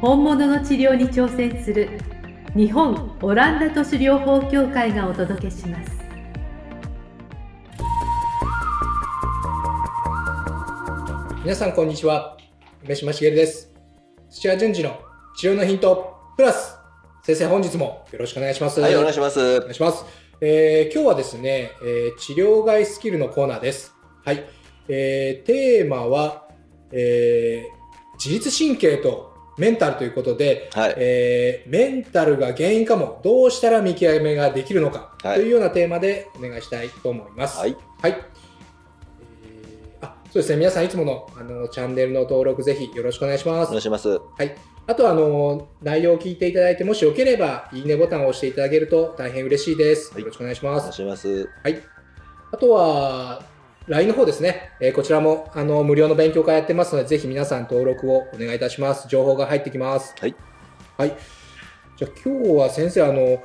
本物の治療に挑戦する日本オランダ都市療法協会がお届けします。皆さんこんにちは。梅島茂です。土屋順次の治療のヒントプラス先生本日もよろしくお願いします。はい、お願いします。お願いします、えー今日はですね、えー治療外スキルのコーナーです。はい、えーテーマは、えー自律神経とメンタルということで、はい。えーメンタルが原因かもどうしたら見極めができるのか、はいというようなテーマでお願いしたいと思います。はい。はい。えーあ、そうですね。皆さんいつものあのチャンネルの登録ぜひよろしくお願いしますお願い。します。はい。あとあの内容を聞いていただいてもしよければいいねボタンを押していただけると大変嬉しいです。はいよろしくお願いしますお願い。します。はい。あとは LINE の方ですね。えーこちらもあの無料の勉強会やってますのでぜひ皆さん登録をお願いいたします。情報が入ってきます。はい。はい。じゃあ今日は先生あの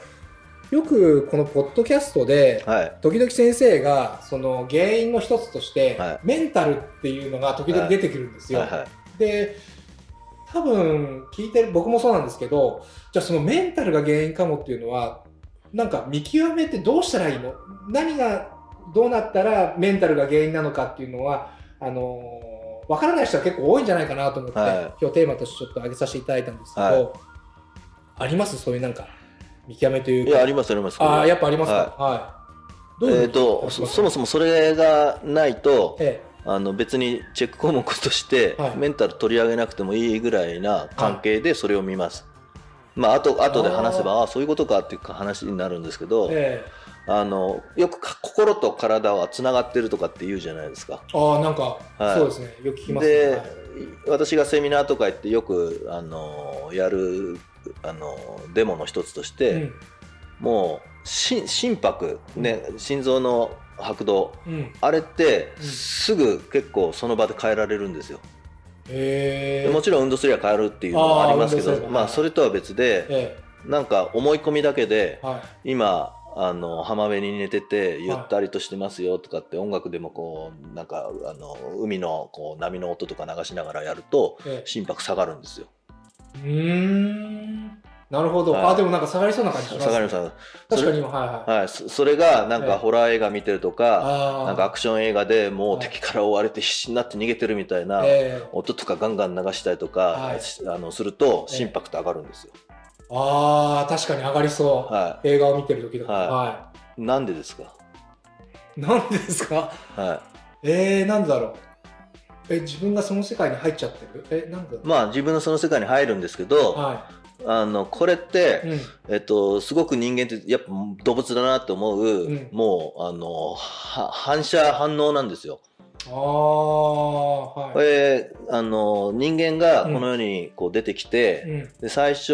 よくこのポッドキャストではい。時々先生がその原因の一つとして、はいメンタルっていうのが時々出てくるんですよ。はい。はい。で多分聞いてる僕もそうなんですけどじゃあそのメンタルが原因かもっていうのはなんか見極めってどうしたらいいの？何がどうなったらメンタルが原因なのかっていうのはあのーわからない人は結構多いんじゃないかなと思って、はい。今日テーマとしてちょっと挙げさせていただいたんですけど、はい。あります？そういうなんか見極めというか。いや、あります、あります。ああやっぱありますか？ははい、えっと、そそもそもそれがないと、えあの別にチェック項目としてはい。メンタル取り上げなくてもいいぐらいな関係でそれを見ます。まあ、あと後で話せばああそういうことかっていうか話になるんですけど、ええあのよくか心と体はつながってるとかって言うじゃないですか。えああなんか、はい。そうですね。よく聞きますね。で、はい。私がセミナーとか行ってよくあのやるあのデモの一つとして、うん。もう心心拍、ね、心臓の拍動うん。あれってうん。すぐ結構その場で変えられるんですよ。へえもちろん運動すれば変えるっていうのはありますけどまあそれとは別でえなんか思い込みだけでえはい。今あの浜辺に寝ててゆったりとしてますよとかって音楽でもこうなんかあの海のこう波の音とか流しながらやるとええ。心拍下がるんですよ。うーん。なるほど、はい。あでもなんか下がりそうな感じします下がります。確かに今はいはい、はい、そそれがなんええ。かホラー映画見てるとか、ああなんかアクション映画でもうはい敵から追われて必死になって逃げてるみたいなええ。音とかガンガン流したりとか、あのするとええ。心拍って上がるんですよ。ああ確かに上がりそう、は映画を見てる時と。かはい。はい。なんでですか？い、なんでですか？はえー、なんだろう。え自分がその世界に入っちゃってる？えなんだ。まあ自分のその世界に入るんですけど、はあのこれって、い、うん、えっとすごく人間ってやっぱ動物だなって思う、ん。もうあのは反射反応なんですよ。ああはい、これあの人間がこの世にこう出てきて、うん。で最初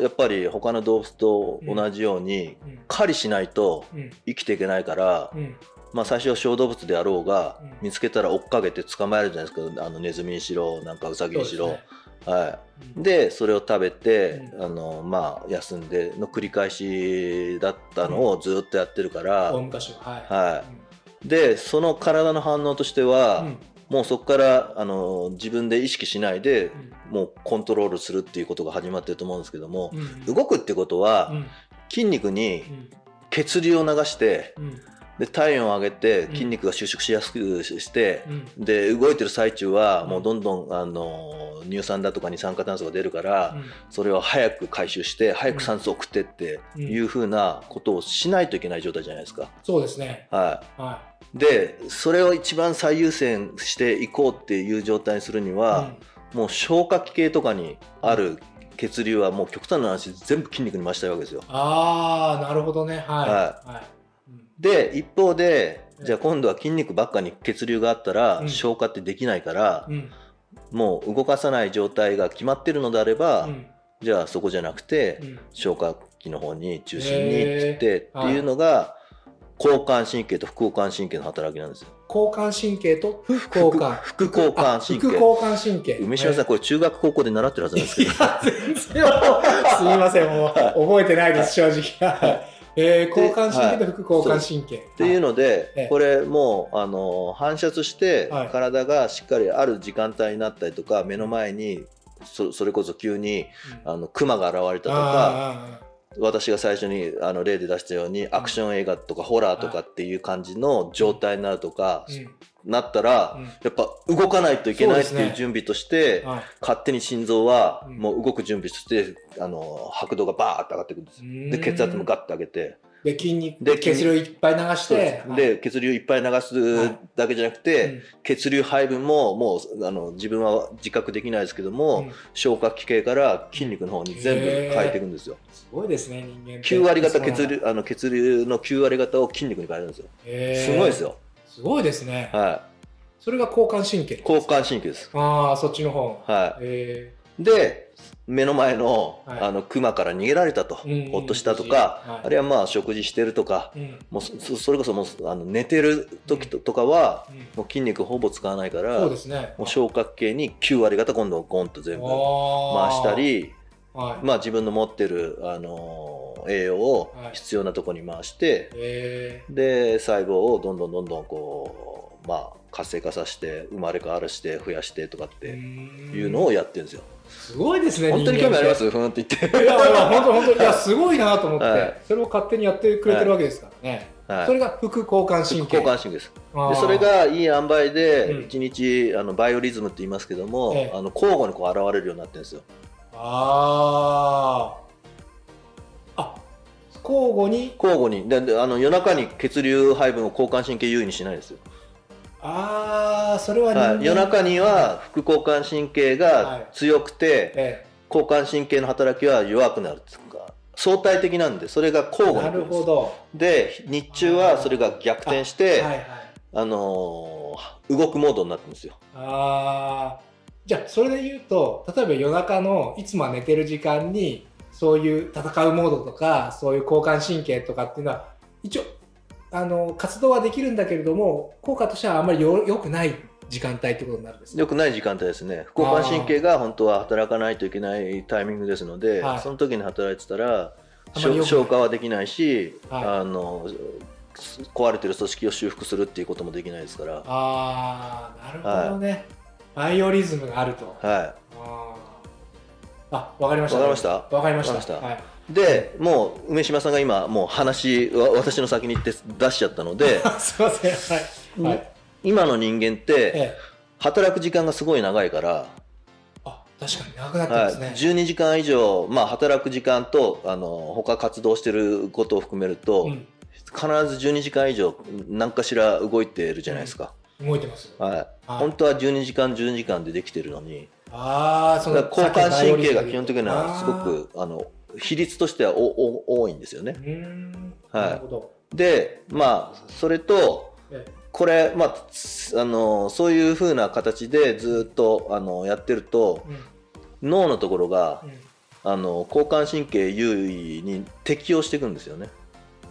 やっぱり他の動物と同じように、うん。狩りしないとうん。生きていけないから、うん。まあ、最初は小動物であろうが、うん。見つけたら追っかけて捕まえるじゃないですか。あのネズミにしろなんかウサギにしろ、はい、うん。でそれを食べて、うあのまあ、休んでの繰り返しだったのをずっとやってるから、は。はい、はでその体の反応としては、うん。もうそこからあの自分で意識しないでうん。もうコントロールするっていうことが始まってると思うんですけども、うん。動くってことは、うん。筋肉にうん。血流を流してうんで体温を上げてうん。筋肉が収縮しやすくして、うん。で動いてる最中はうん。もうどんどんあの乳酸だとか二酸化炭素が出るから、うん。それを早く回収して早く酸素を送ってっていうふうなことをしないといけない状態じゃないですか。そうですね。は、はい。でそれを一番最優先していこうっていう状態にするにいは、もう消化器系とかにある血流はもう極端な話全部筋肉に回したいわけですよ。ああなるほどね。はい。ははい。うんで一方でうん。じゃあ今度は筋肉ばっかに血流があったらうん。消化ってできないから、うん。もう動かさない状態が決まってるのであれば、うん。じゃあそこじゃなくて、うん。消化器の方に中心にってっていうのが、交感神経と副交感神経の働きなんですよ。交感神経と副交感。副副交感神経。あ副交感神経。梅島さん、これ中学高校で習ってるはずなんですけど。すみません。もう覚えてないです正直えー、交感神経と副交感神経。っていうので、ええこれもうあの反射してはい。体がしっかりある時間帯になったりとか目の前にそそれこそ急にあの熊が現れたとかあ私が最初にあの例で出したようにアクション映画とかホラーとかっていう感じの状態になるとかなったらうん。やっぱ動かないといけないっていう準備としてはい。勝手に心臓はうん。もう動く準備としてあの拍動がバーッと上がってくるんですよ。で血圧もガッと上げて。で筋肉で血流いっぱい流してす。で血流いっぱい流すだけじゃなくて、血流配分ももうあの自分は自覚できないですけども、うん。消化器系から筋肉の方に全部変えていくんですよ。すごいですね人間って。9割方血流あの血流の9割方を筋肉に変えるんですよ。すごいですよ。すごいですね。はそれが交感神経い。交感神経です。ああそっちの方。はへい。で目の前の,、はい。あの熊から逃げられたと、ほっとしたとか、はい。あるいはまあ食事してるとか、もうそそれこそもうあの寝てる時ととかは、うんもう筋肉ほぼ使わないから、そうですね。もう消化器系に9割方今度ゴンと全部回回したり、はい。まあ、自分の持ってる、あのー栄養をはい必要なところに回して、へで細胞をどんどんどんどんこう、まあ、活性化させて生まれ変わらして増やしてとかってーいうのをやってるんですよ。すごいですね本当に興味あります？いふーんって言って。やいや本当本当いやすごいなと思って、はい。それを勝手にやってくれてるわけですからね、はい。それが副交感神経。交感神経です。でそれがいい塩梅うん。で一日あのバイオリズムって言いますけども、ええ。あの交互にこう現れるようになってるんですよ。あー。あ交互に？交互に。でであの夜中に血流配分を交感神経優位にしないですよ。ああそれははい、夜中には副交感神経が強くて、え交感神経の働きは弱くなるっていうか相対的なんでそれが交えな互に来るほど。で日中はそれが逆転してあ、はいはい。のー動くモードになってるんですよ。ああじゃあそれで言うと例えば夜中のいつもは寝てる時間にそういう戦うモードとかそういう交感神経とかっていうのは一応あの活動はできるんだけれども効果としてはあんまりよ良くない時間帯ってことになるんですね良くない時間帯ですね。副交感神経が本当は働かないといけないタイミングですので、はい。その時に働いてたら消化はできないし、はい。あの壊れてる組織を修復するっていうこともできないですから、はああなるほどね、バイオリズムがあると。い、あわかりました。わかりました？わかりました。はい。でもう梅島さんが今もう話わ私の先に言って出しちゃったので すいません。はい、はい。今の人間ってええ、働く時間がすごい長いから、あ確かに長くなってはい。ますね、12時間以上、まあ、働く時間とあの他活動してることを含めると、うん。必ず12時間以上何かしら動いてるじゃないですか、動いてます。よはい。はい。本当は12時間12時間でできてるのにああそだ。から交感神経が基本的にはすごくあのき比率としてはおお多いんですよね。はい。でまあそれとええ。これ、まあ、つあのそういうふうな形でずっとあのやってるとうん。脳のところがうん。あの交感神経優位に適応していくんですよね。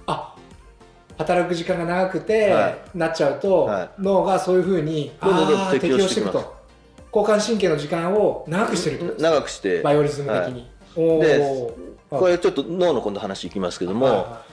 あ働く時間が長くて、はなっちゃうと、は脳がそういうふうにどんどん適適応していくと交感神経の時間を長くしてるってこと。です長くして。バイオリズム的に、おでーこれちょっと脳の今度話いきますけども、はいは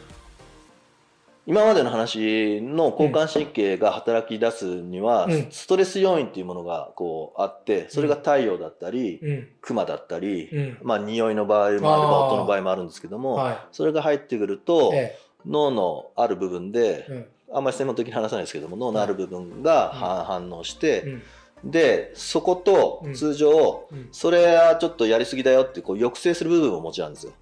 今までの話の交感神経が働き出すには、うん。ストレス要因っていうものがこうあってそれが太陽だったり、いうん。クマだったり、うん。まあ匂いの場合もあれば音の場合もあるんですけども、はそれが入ってくると、いえ。脳のある部分であんまり専門的に話さないですけども脳のある部分がうん。反反応して、うんでそことうん。通常、うん。それはちょっとやりすぎだよってこう抑制する部分を持ち合うんですよ。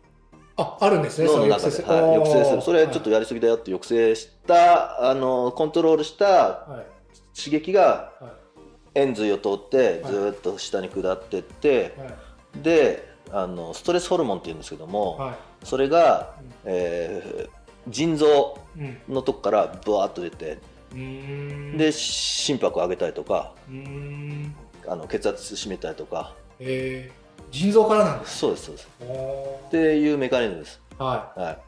ああるんですね脳の中で、はい、抑制する。それちょっとややりすぎだよって抑制した、あのコントロールしたはい。刺激がは円髄を通ってはい。ずーっと下に下ってってい、はい。であのストレスホルモンっていうんですけども、はそれが、うん。えー腎臓いうん。のとこからブワーッと出てで心拍を上げたりとかあの血圧締めたりとか。えー、腎臓からなんですそうですそうです。おっていうメカニズムです、ーははい、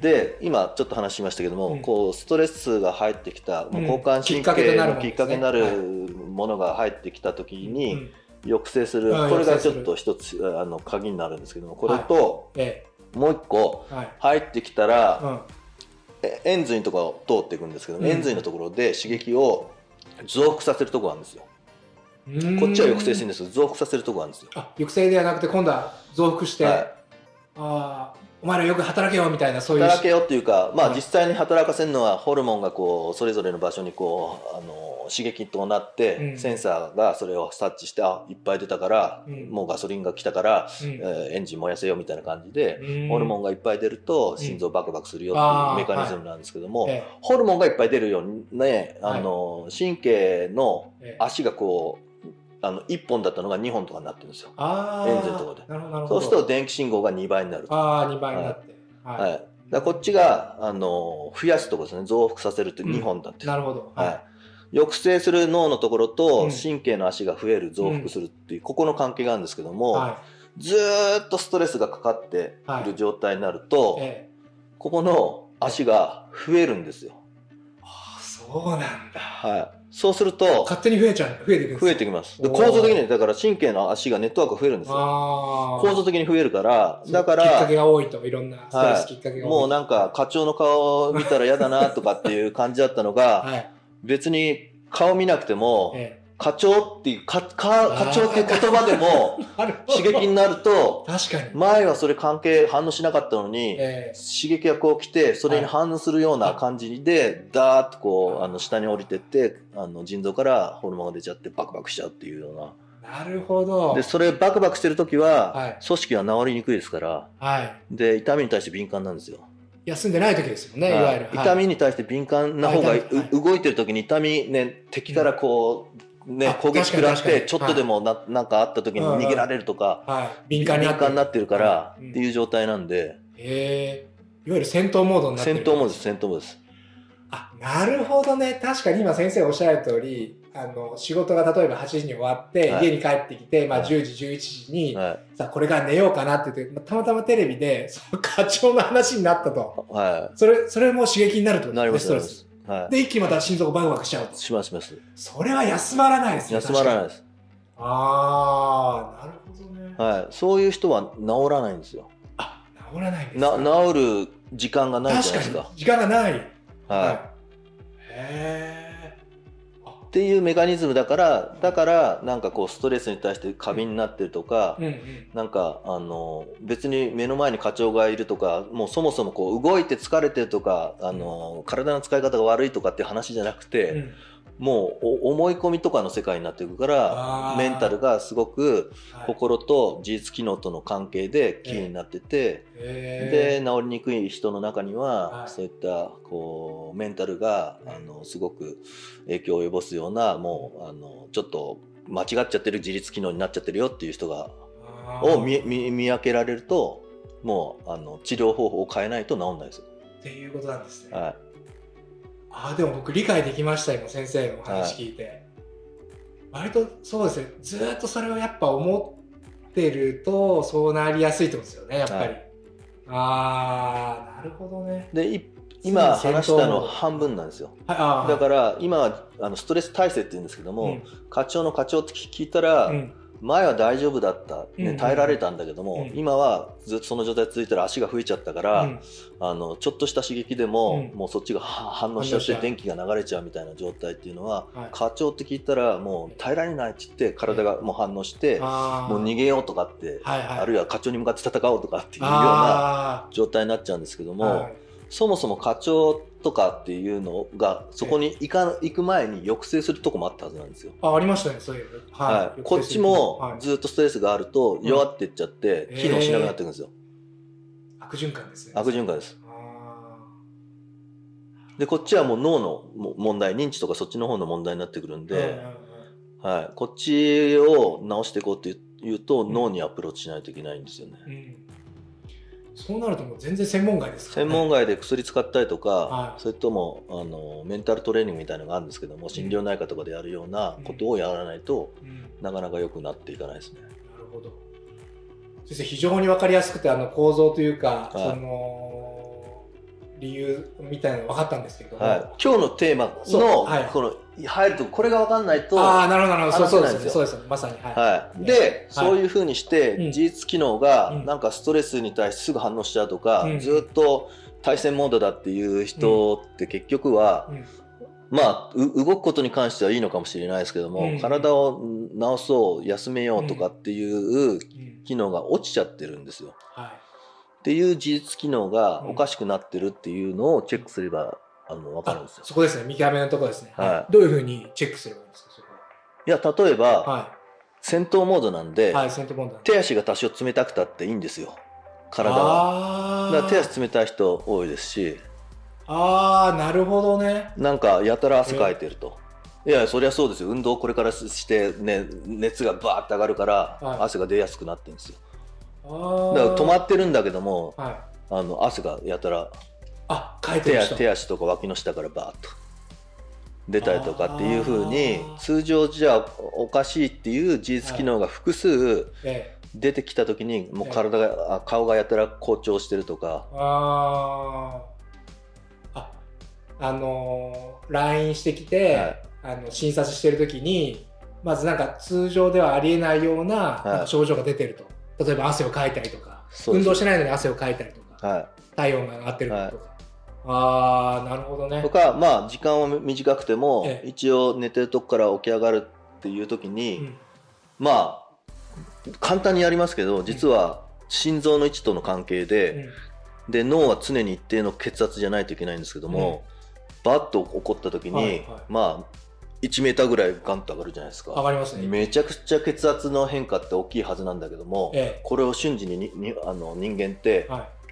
で今ちょっと話しましたけども、うん。こうストレスが入ってきた、もううん。交感神経のきっかけになるものが入ってきた時い、に、うん。抑制する、これがちょっと一つあの鍵になるんですけどもこれと、えもう一個ーはい。入ってきたら、うん。え円髄のところを通っていくんですけど、うん。円髄のところで刺激を増幅させるところがあるんですよ。こっちは抑制してるんですけど増幅させるところがあるんですよ。あ抑制ではなくて今度は増幅して、はい。ああお前らよく働けよみたいなそういう。働けよっていうか、まあ、はい。実際に働かせるのはホルモンがこうそれぞれの場所にこうあの刺激となって、うん。センサーがそれを察知してあいっぱい出たから、うん。もうガソリンが来たから、うん。えーエンジン燃やせよみたいな感じで、うん。ホルモンがいっぱい出ると心臓バクバクするよっていうメカニズムなんですけども、えホルモンがいっぱい出るようにねあの、神経の足がこうあの1本だったのが2本とかになってるんですよ。エンジンのところでそうすると電気信号が2倍になると。ああ2倍になって。はい、はい、だこっちがあの増やすところですね。増幅させるって2本だって、なるほど。はい、抑制する脳のところうとん。神経の足が増える増幅するっていう、ここの関係があるんですけども、はずーっとストレスがかかっている状態になると、いええ。ここの足が増えるんですよ、ああそうなんだ。はい、そうすると勝手に増えちゃう増えていくんです増えてきます。構造的にだから神経の足がネットワークが増えるんですよ。構造的に増えるからだかきっかけらが多いといろんなストレスきっかけが多いもうなんか課長の顔見たら嫌だなとかっていう感じだったのが はい。別に顔見なくてもえ課長っていうかか課長っていう言葉でも 刺激になると確かに。前はそれ関係反応しなかったのにええ。刺激がこう来てそれに反応するような感じでダーッとこうあの下に降りてってあの腎臓からホルモンが出ちゃってバクバクしちゃうっていうような。なるほど。でそれバクバクしてる時ははい。組織が治りにくいですからはい。で痛みに対して敏感なんですよ、休んでない時ですよねいはい。わゆる。痛みに対して敏感な方が、動いてる時に痛みね敵からこう、ねあ攻撃食らってちょっとでもな,、なんかあった時に逃げられるとか、はい。敏感になって。敏感になってるからはい。っていう状態なんで、へえいわゆる戦闘モードになってる。戦闘モードです戦闘モードです。あなるほどね。確かに今先生おっしゃる通りあの仕事が例えば8時に終わって、はい。家に帰ってきて、まあ、はい。10時11時に、はさあこれから寝ようかなって言ってまあたまたまテレビでその課長の話になったと。い。はそれそれも刺激になるっていことですねストレスはで一気にまた心臓がバクバクしちゃうと。いしますします。それは休まらないですね休まらないいです、ああなるほどね。はい、そういう人は治らないんですよ。あ治らないんですか。な治る時間がないじゃないですか。確かに。時間がない。はい。へえっていうメカニズムだからだからなんかこうストレスに対して過敏になってるとか、うんうん。なんかあの別に目の前に課長がいるとかもうそもそもこう動いて疲れてるとかあの体の使い方が悪いとかっていう話じゃなくて、うんもうお思い込みとかの世界になっていくからメンタルがすごくはい。心と自律機能との関係でキーになってて、へで治りにくい人の中には、はい。そういったこうメンタルがあのすごく影響を及ぼすようなもうあのちょっと間違っちゃってる自律機能になっちゃってるよっていう人がを見見見分けられるともうあの治療方法を変えないと治んないですよ。っていうことなんですね。はああでも僕理解できました今先生のお話聞いて、割とそうですねずーっとそれをやっぱ思ってるとそうなりやすいってことですよねやっぱり、はい。ああなるほどね。い、でい今話したの半分なんですよ。はいだから今はあのストレス耐性って言うんですけども、うん。課長の課長って聞いたら、うん前は大丈夫だった、ね、耐えられたんだけども、うん。今はずっとその状態続いたら足が増えちゃったから、うん。あのちょっとした刺激でも、うん。もうそっちがは反応しちゃって電気が流れちゃうみたいな状態っていうのは、はい。課長って聞いたらもう耐えられないって言って体がもう反応して、もう逃げようとかって、あるいは課長に向かって戦おうとかっていうようなあ状態になっちゃうんですけども、そもそも課長とかっていうのがそこに行か行く前に抑制するとこもあったはずなんですよ。あありましたねそういうはい。こっちもはい。ずっとストレスがあると弱ってっちゃってうん機能しなくなっていくんですよ。悪循環ですね。悪循環です。あでこっちはもう脳のも問題認知とかそっちの方の問題になってくるんーで、はい、こっちを直していこうっていうと脳にアプローチしないといけないんですよね。うんうんそうなるともう全然専門外ですから専ね。門外で薬使ったりとか、はいそれともあのメンタルトレーニングみたいなのがあるんですけども心療内科とかでやるようなことをやらないと、うんなかなか良くなっていかないですね。なるほど。先生、非常に分かりやすくて、あの構造というか、はいその理由みたいなの分かったんですけれども、はい、今日のテーマの、はい。この入るとこれが分かんないとああ、なるほど、なるほど、そうですね、そうです。ね、まさに。はい。はい、で、はい。そういうふうにしてうん。自律機能がうん。なんかストレスに対してすぐ反応しちゃうとか、うん。ずっと対戦モードだっていう人って結局は、うん。まあう動くことに関してはいいのかもしれないですけども、うん。体を治そう休めようとかっていううん。機能が落ちちゃってるんですよ。はい。っていう自律機能がうんおかしくなってるっていうのをチェックすればあの分かるんですよあ。そこですね、見極めのところですね。はいどういうふうにチェックすればいいんですか、そこいや例えば、は戦闘モードなんで、はい、セントボンダー。手足が多少冷たくたっていいんですよ体は。あだから手足冷たい人多いですしあー、なるほどね。なんかやたら汗かいてると。いやそりゃそうですよ運動をこれからして、ね、熱がバーって上がるから、はい汗が出やすくなってるんですよだから止まってるんだけどもはい。あの汗がやたらあ。手足手足とか脇の下からバーッと出たりとかっていうふうに通常じゃおかしいっていう自律機能が複数ええ出てきた時にもう体があ顔がやたら好調してるとかあーあ、あのー、来院してきて、はいあの診察してるときに、まずなんか通常ではありえないような,、症状が出てると。例えば汗をかいたりとか、運動してないのに汗をかいたりとか、はい。体温が上がってるとか。ああ、なるほどね。と。かまあ時間は短くてもええ。一応寝てるとこから起き上がるっていう時に、うん。まあ簡単にやりますけど実は心臓の位置との関係で,、で脳は常に一定の血圧じゃないといけないんですけども、バッと起こった時に、はいはい。まあ1メーターぐらいガンと上がるじゃないですか。上がりますね。めちゃくちゃ血圧の変化って大きいはずなんだけども、えこれを瞬時にににあの人間って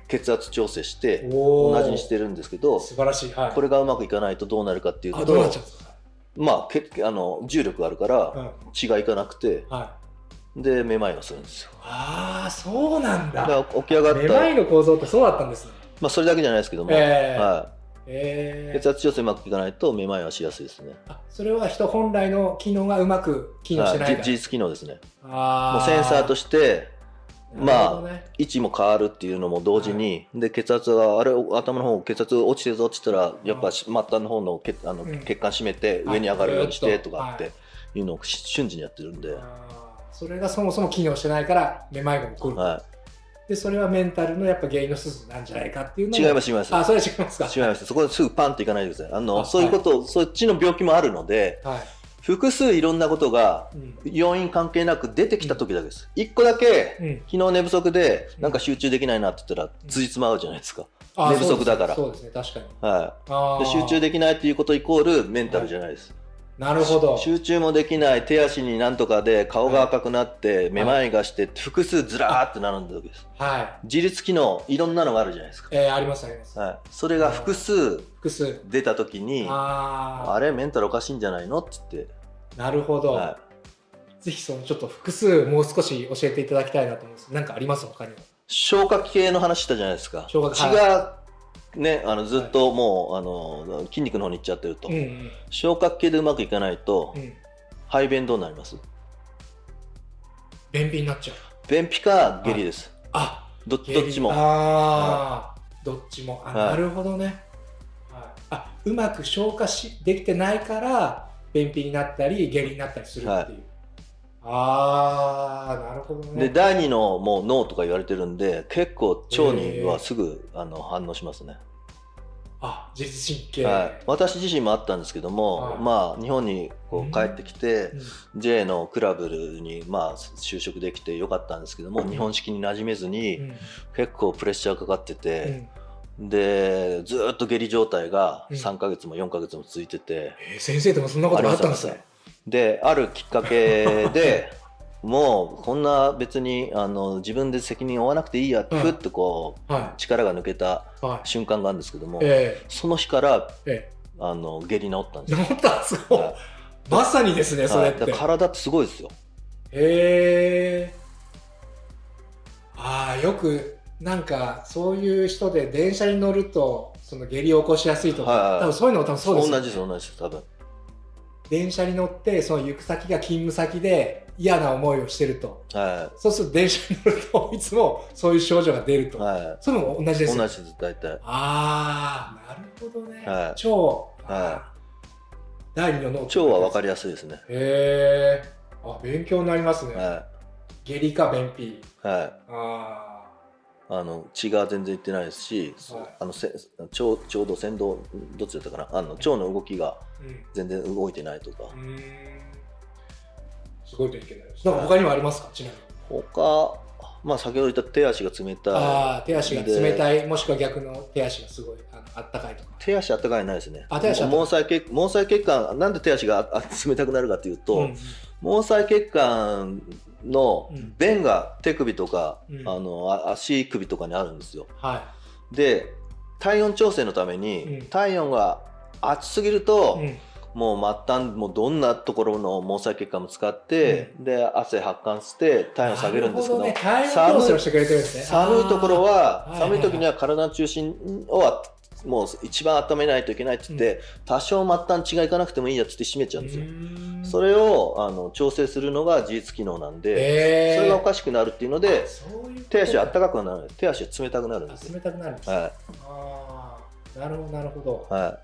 血圧調整しい、て同じにしてるんですけど素晴らしい。はい、これがうまくいかないとどうなるかっていうとまあけあの重力があるからうん。血がいかなくてはい、でめまいがするんですよ。ああ、そうなんだ。だ。起き上がっめまいたの構造ってそうだったんですね。まあそれだけじゃないですけども、ええ。はええい、血圧調整うまくいかないとめまいはしやすいですね。あそれは人本来の機能がうまく機能してないから。はいじ自律機能ですね。あもうセンサーとしてまあね位置も変わるっていうのも同時に、で血圧があれ頭の方血圧落ちてるぞって言ったらやっぱし末端の方の血あの、うん。血管締めてはい。上に上がるようにしてとかはいってい。うのをし瞬時にやってるんで、それがそもそも機能してないからめまいが起こる。はでそれはメンタルのやっぱ原因の一つなんじゃないかっていうの違います違います。あそれは違いますか。違います。そこですぐパンっていかないでくださいあのあそういうこと、そっちの病気もあるのではい。複数いろんなことがうん要因関係なく出てきた時だけです、一個だけうん。昨日寝不足でうん。なんか集中できないなって言ったらつじつま合うじゃないですか、あ寝不足だから。そうですね、ね確かに。はい、で集中できないっていうことイコールメンタルじゃないです、なるほど。集中もできない手足になんとかで顔が赤くなってめまいがして複数ずらーって並んだ時ですはい。自律機能いろんなのがあるじゃないですか、えー、ありますあります。はい、それが複数複数。出た時にああれメンタルおかしいんじゃないの？って言って、あ、なるほど。はぜひそのちょっと複数もう少し教えていただきたいなと思うんです。なんかあります？他にも。い、消化器系の話したじゃないですか消化器血が、ね、あのずっともう、あの筋肉の方に行っちゃってると、うんうん消化器系でうまくいかないと、うん。排便どうなります？便秘になっちゃう。便秘か下痢です、あ、どどっちも。ああ、どっちも。あ、はい。なるほどね。はい、あ、うまく消化しできてないから便秘になったり下痢になったりするっていう。ああ、なるほどね。で第二のもう脳とか言われてるんで結構腸にはすぐ、あの反応しますね、あ、自律神経。はい、私自身もあったんですけども、はい。まあ日本にこう帰ってきて、うん。J のクラブにまあ就職できてよかったんですけども、うん。日本式に馴染めずに、うん。結構プレッシャーかかってうて、ん。でずーっと下痢状態がうん。3ヶ月も4ヶ月も続いてて、えー先生でもそんなことがあったんですね。であるきっかけで もうこんな別にあの自分で責任を負わなくていいやってうんふっとこうは力が抜けたい。はい。瞬間があるんですけども、えその日からええあの下痢治ったんえですよ。治ったんですかはいまさにですね、それって。体ってすごいですよ。へえ。ああ、よく、なんかそういう人で電車に乗るとその下痢を起こしやすいとか、はいはい多分そういうのも多分そうですよ、ね、同じです同じです多分電車に乗ってその行く先が勤務先で嫌な思いをしてると。はそうすると電車に乗るといつもそういう症状が出ると、いはい。うのも同じです同じです大体。ああなるほどね、はい。腸は第二の脳。腸は分かりやすいですね。へえあ勉強になりますね、は下痢か便秘。いはい。ああの血が全然いってないですし、はい。あのせちょちょうど先導どっちだったかな？あの腸の動きがあうん。全然動いてないとか。うーん。すごいといけないです。なんか他にもありますか、ちなみに。他まあ先ほど言った手足が冷たい。ああ、手足が冷たい、もしくは逆の手足がすごいあのあったかいとか。手足あったかいないですね。あ手足毛細血毛細血管なんで手足がああ 冷たくなるかというと、うん。毛細血管のうん。弁が手首とか、うん。あのあ足首とかにあるんですよ。はで体温調整のために、うん。体温が暑すぎると、い。うん。もう末端もうどんなところの毛細血管も使って、で汗発汗して体温下げるんですけどね、ね。寒いところは、寒い時には体の中心をもう一番温めないといけないって言って、多少末端血がいかなくてもいいやっつって締めちゃうんですよ。それれをあの調整するのが自律機能なんで、えー、それがおかしくなるっていうので、手足は暖かくなる手足は冷たくなるんです冷たくなるんです、はああ、なるほど、なるほど。い、は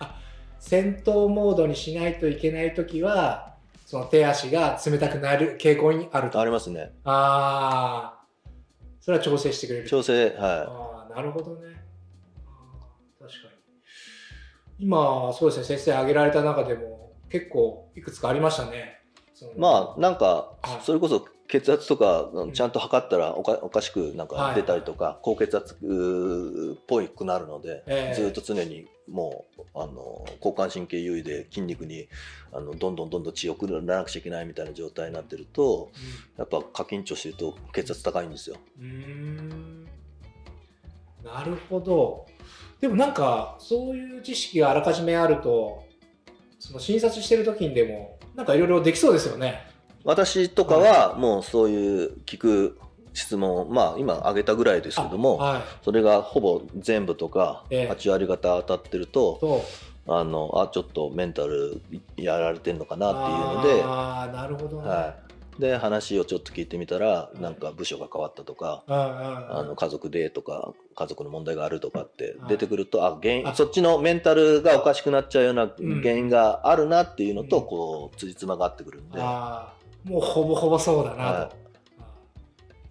あ戦闘モードにしないといけないときは、その手足が冷たくなる傾向にあるい、と。ありますね。ああ、それは調整してくれる。調整、はああ、なるほどね。今、そうですね、先生挙げられた中でも結構いくつかありましたね。まあなんかはいそれこそ血圧とかんちゃんと測ったらおかおかしくなんはいか出たりとか、高血圧っぽいくなるので、ええずっと常にもうあの交感神経優位で筋肉にあのどんどんどんどん血を送らなくちゃいけないみたいな状態になってるとやっぱ過緊張してると血圧高いんですよ。なるほど。でもなんか、そういう知識があらかじめあると、その診察してる時にでも、なんかいろいろできそうですよね。私とかはもうそういう聞く質問まあ今挙げたぐらいですけども、はい。それがほぼ全部とかええ8割方当たってると、と、あのあちょっとメンタルやられてんのかなっていうのでああ、なるほどね。はい、で話をちょっと聞いてみたらなんか部署が変わったとか、あの家族でとか家族の問題があるとかってはい出てくると、あ原因あそっちのメンタルがおかしくなっちゃうようなうん。原因があるなっていうのと、うん。こう辻褄が合ってくるんで、もうほぼほぼそうだなと。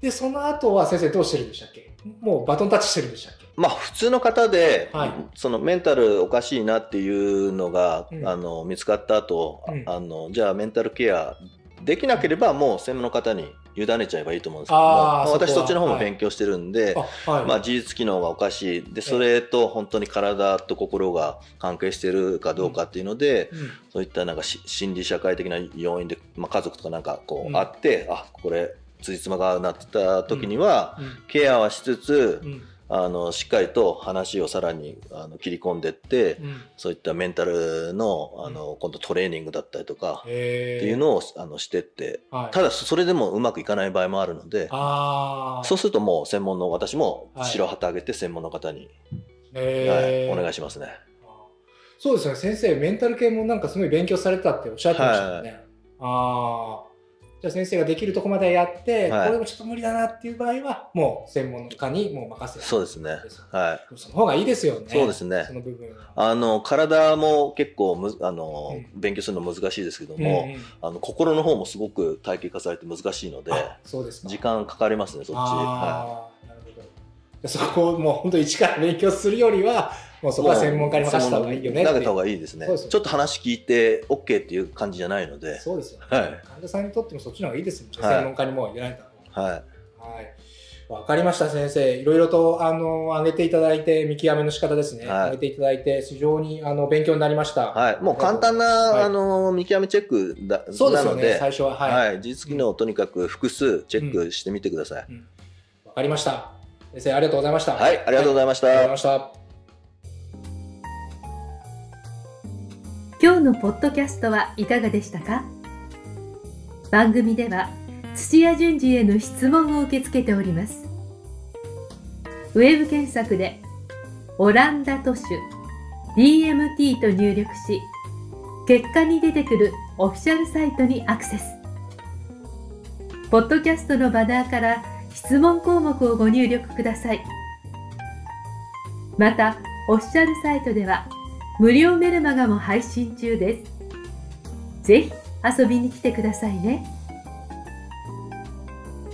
で、その後は先生どうしてるんでしたっけ？もうバトンタッチしてるんでしたっけ？まあ普通の方で、はい。そのメンタルおかしいなっていうのが、うん。あの見つかった後、うん。あのじゃあメンタルケアできなければもう専門の方に委ねちゃえばいいと思うんですけどもまあ私そっちの方もはい勉強してるんで、あ、はい。まあ、自律機能がおかしい。でそれと本当に体と心が関係してるかどうかっていうので、うんそういったなんかし心理社会的な要因で、まあ、家族とかなんかこううん。あって、あこれ辻褄が合うなってた時には、うん。ケアはしつつ、うんあのしっかりと話をさらにあの切り込んでって、うん。そういったメンタルのあの今度トレーニングだったりとかっていうのをあのしてってはい。ただそれでもうまくいかない場合もあるので。そうするともう専門の私もはい。白旗あげて専門の方に、へー。はい、お願いしますね。そうですね、先生、メンタル系もなんかすごい勉強されてたっておっしゃってましたよね。ああ。じゃあ先生ができるとこまでやって、はいこれもちょっと無理だなっていう場合は、もう専門家にもう任せる。そうですね。はい。その方がいいですよね。そうですねその部分は。あの体も結構むあの、う勉強するの難しいですけどうんも、うんあの心の方もすごく体系化されて難しいのであそうですか。時間かかりますねそっち。はああ、なるほど。そこをもう本当一から勉強するよりは、もうそこは専門家に任せた方がいいよね投げた方がいいですねねちょっと話聞いて OK っていう感じじゃないので、そうですよね。はい患者さんにとってもそっちの方がいいですよね。はい専門家にもう入れられた方が。はい、はい。わかりました、先生。いろいろと、あの、挙げていただいて、見極めの仕方ですね。はい挙げていただいて、非常に、あの、勉強になりました。はい、もう簡単な、はいあの見極めチェックだそうですよね、最初は。はい。わ、はい、事実機能をとにかく複数チェックしてみてください。かりました。先生、ありがとうございました。はい、ありがとうございました。ありがとうございました。今日のポッドキャストはいかがでしたか？番組では土屋順次への質問を受け付けておりますウェブ検索でオランダ都市 DMT と入力し、結果に出てくるオフィシャルサイトにアクセス。ポッドキャストのバナーから質問項目をご入力ください。また、オフィシャルサイトでは無料メルマガも配信中です。ぜひ遊びに来てくださいね。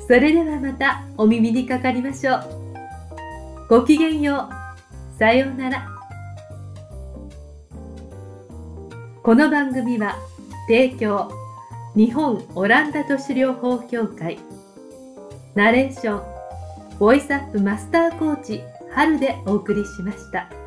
それではまたお耳にかかりましょう。ごきげんよう。さようなら。この番組は提供日本オランダ都市療法協会ナレーションボイスアップマスターコーチ春でお送りしました。